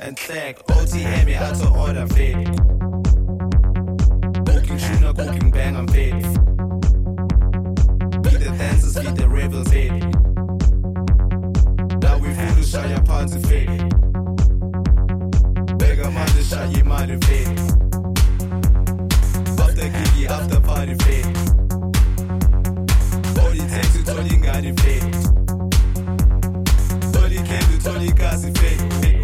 And tag OTM, me out to order fit. Cooking tuna, cooking bang, I'm fit. Beat the dancers, beat the rebels fit. Now we fool to shot your party fit. Beggar man, the shot your money fit. After kiki, after party fit. All it takes to Tony got it fit. Tony came to Kasi fit. Why?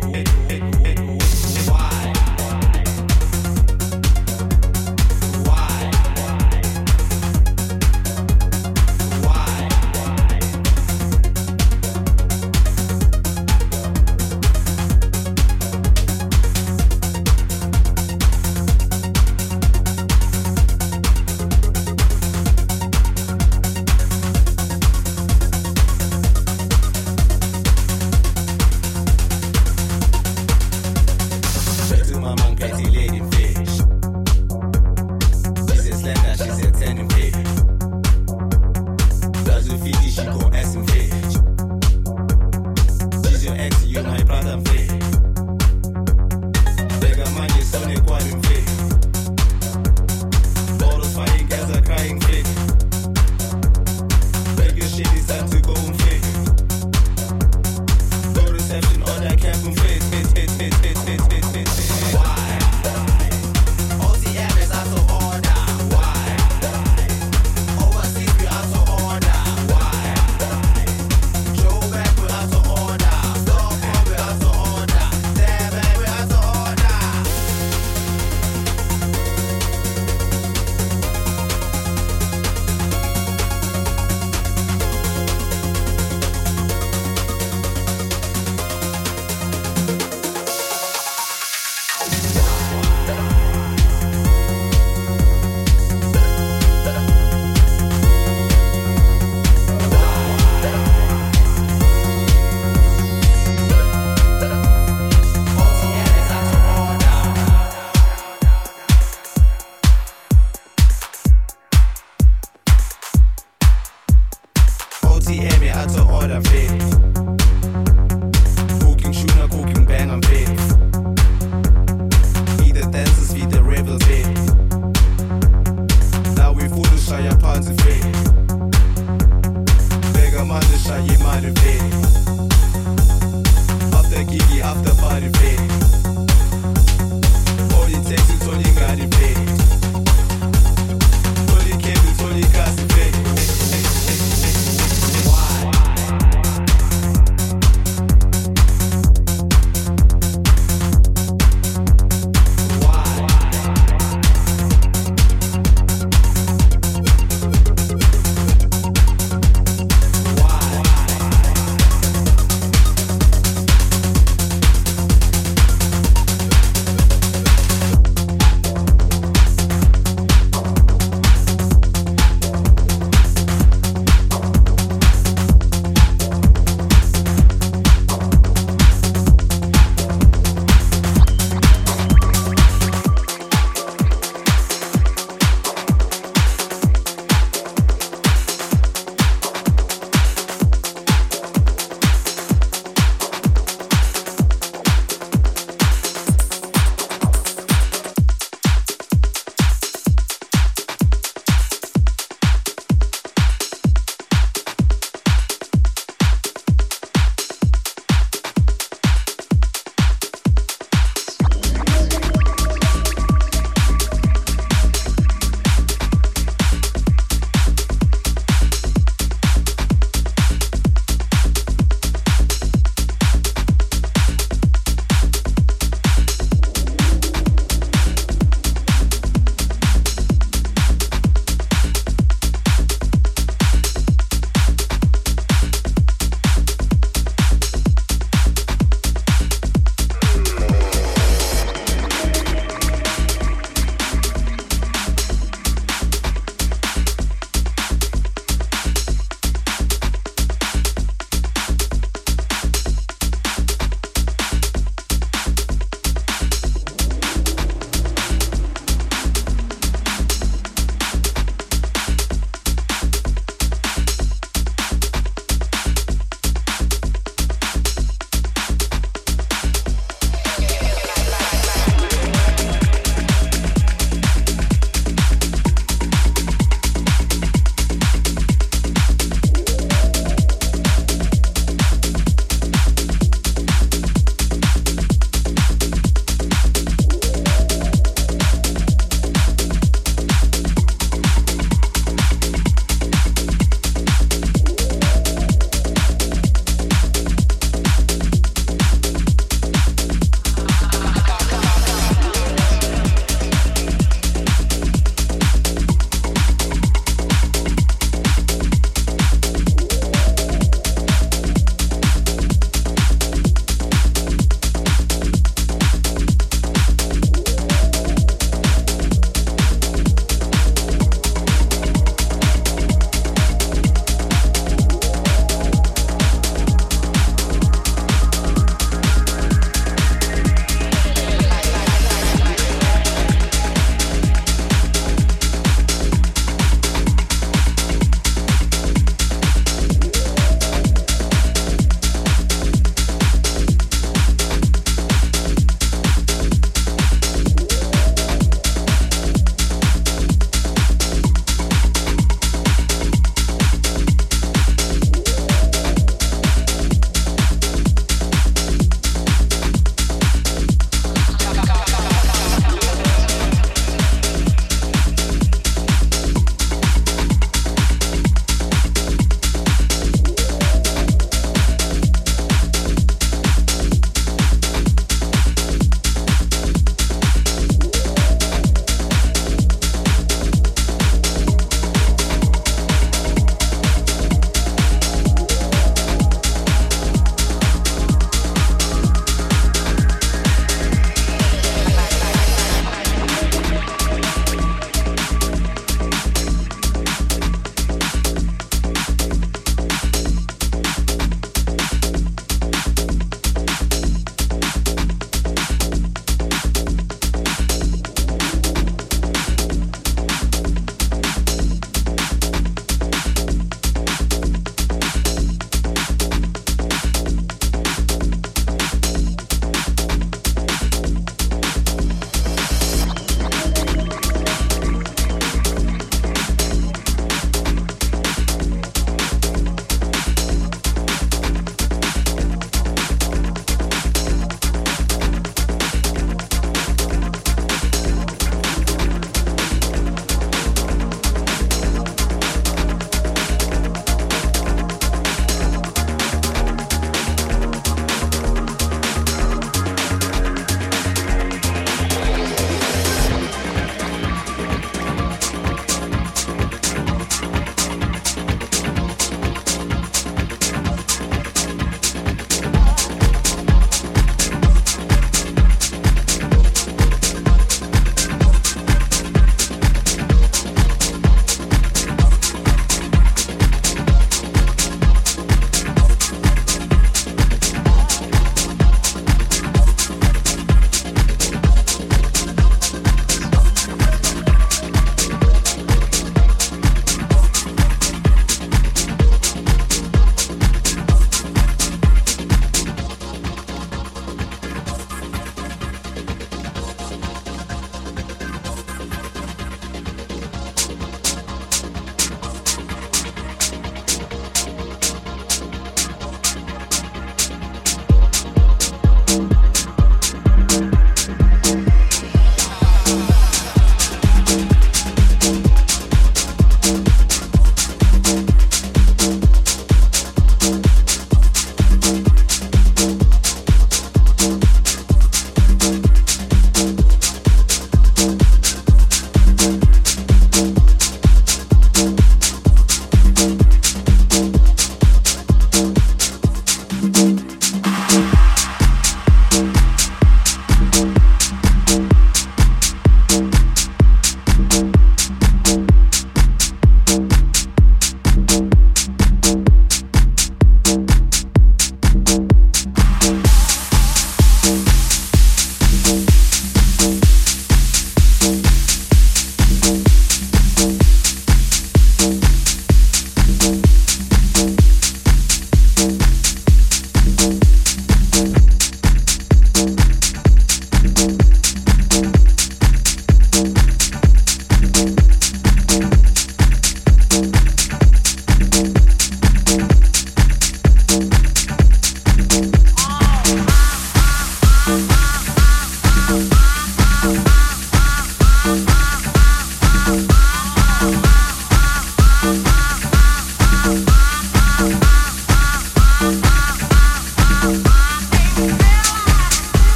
ATM, you had to order big. Cooking Schooner, cooking Bang und Big. Wie der Dances, wie der Rebel Big. Da wie Fudischer Japaner Bigger man Manischer, jemale Big. Auf After Gigi, after Party Big. All die Texte, Tony, got it Big. Tony Campbell, Tony Gassen Big.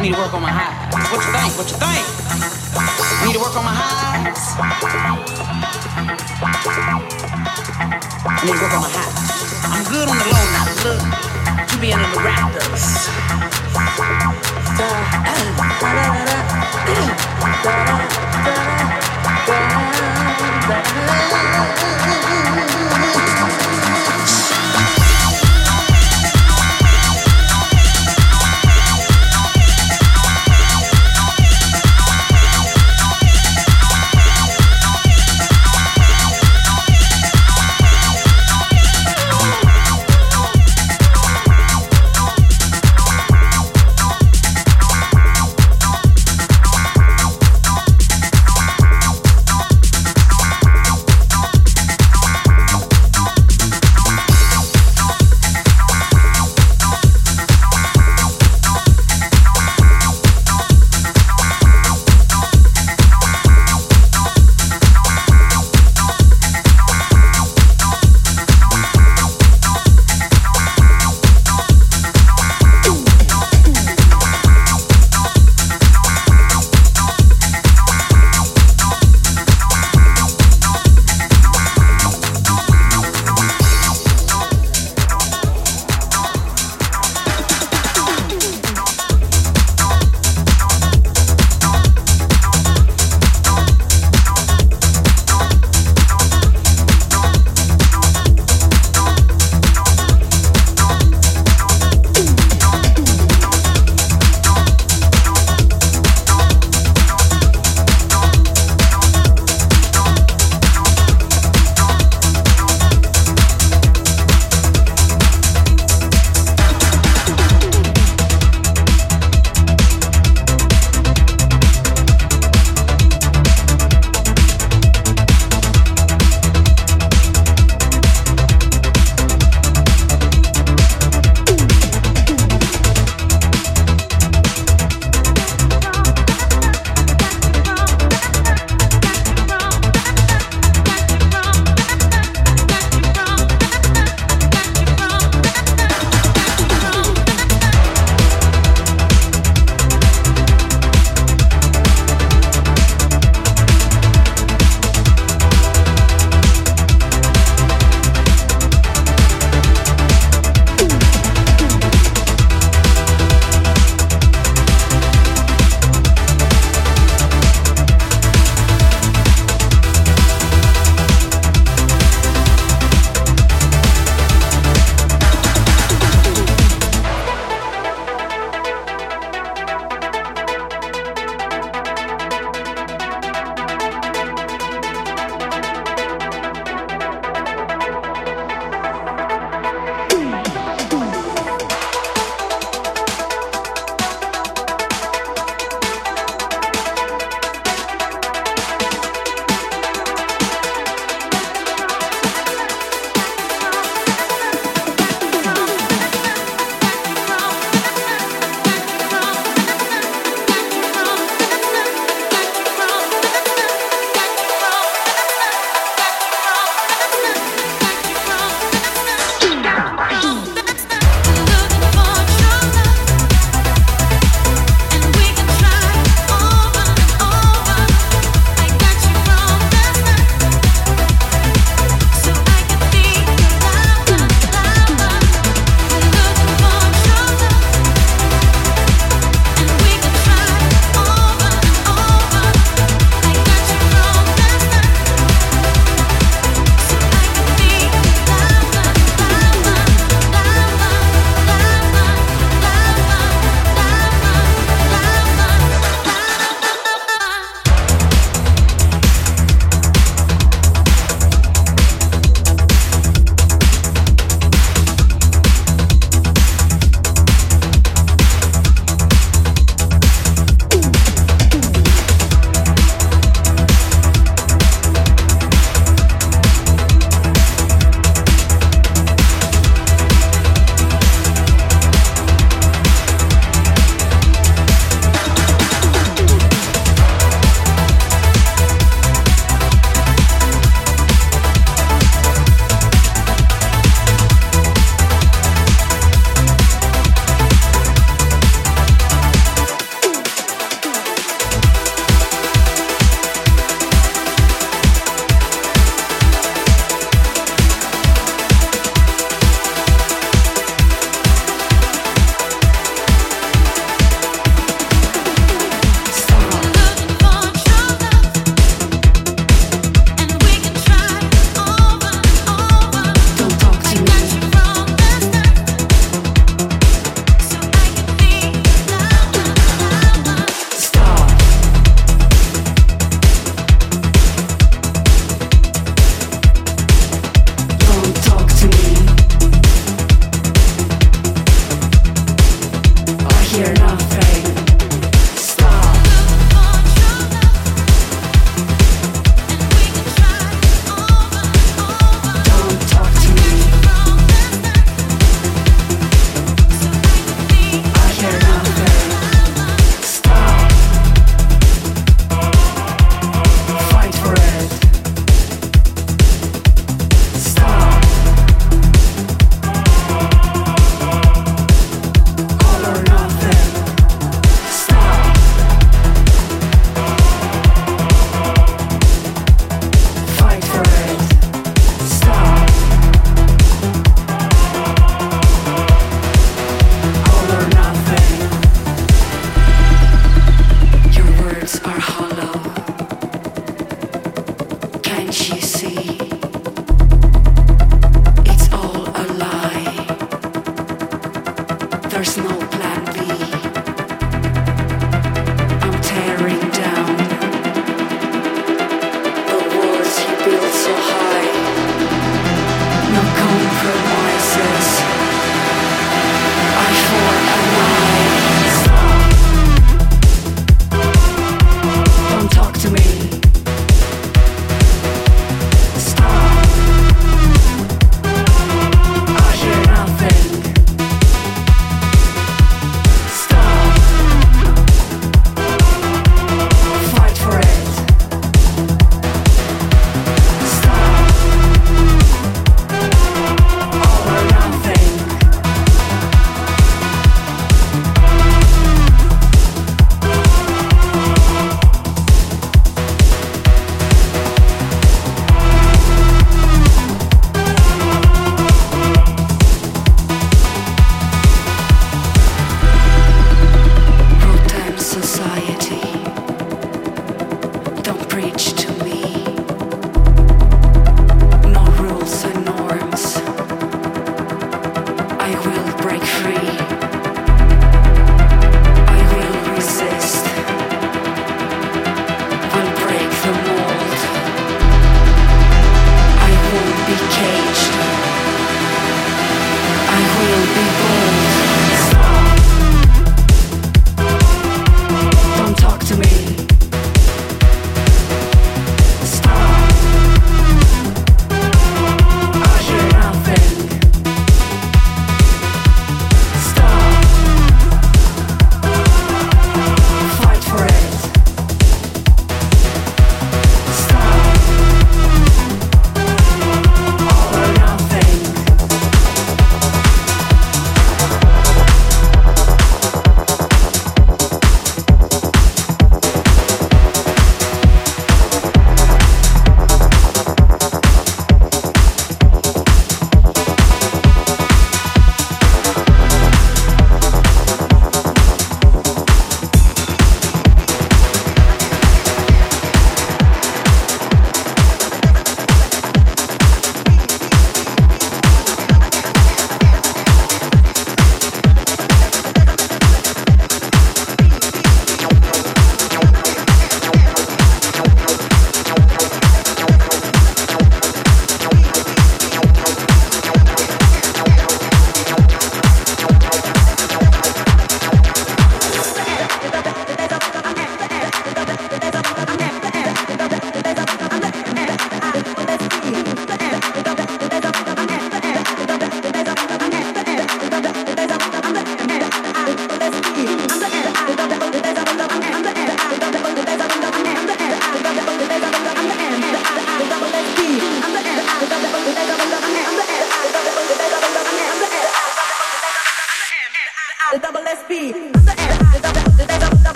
Need to work on my highs. What you think? What you think? Need to work on my highs. I need to work on my highs. I'm good on the low now. Look, you being in the Raptors. Da, da, da,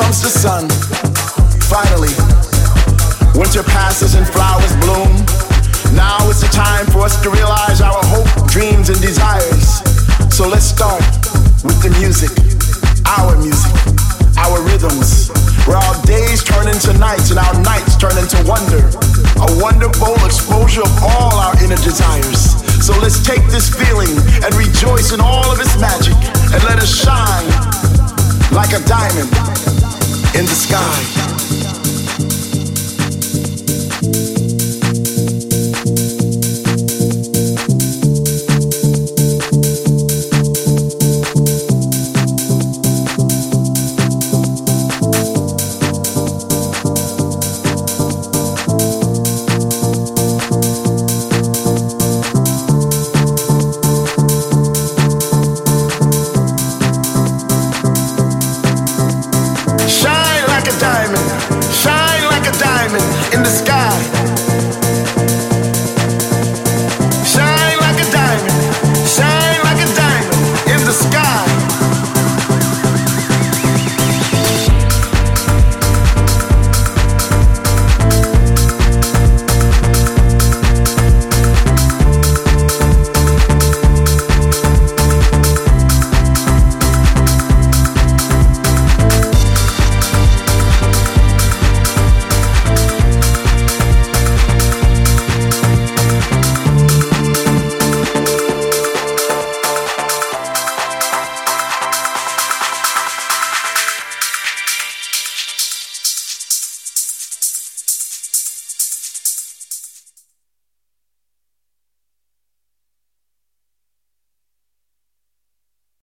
comes the sun. Finally, winter passes and flowers bloom. Now it's the time for us to realize our hope, dreams, and desires. So let's start with the music, our music, our rhythms, where our days turn into nights and our nights turn into wonder. A wonderful exposure of all our inner desires. So let's take this feeling and rejoice in all of its magic and let us shine like a diamond in the sky.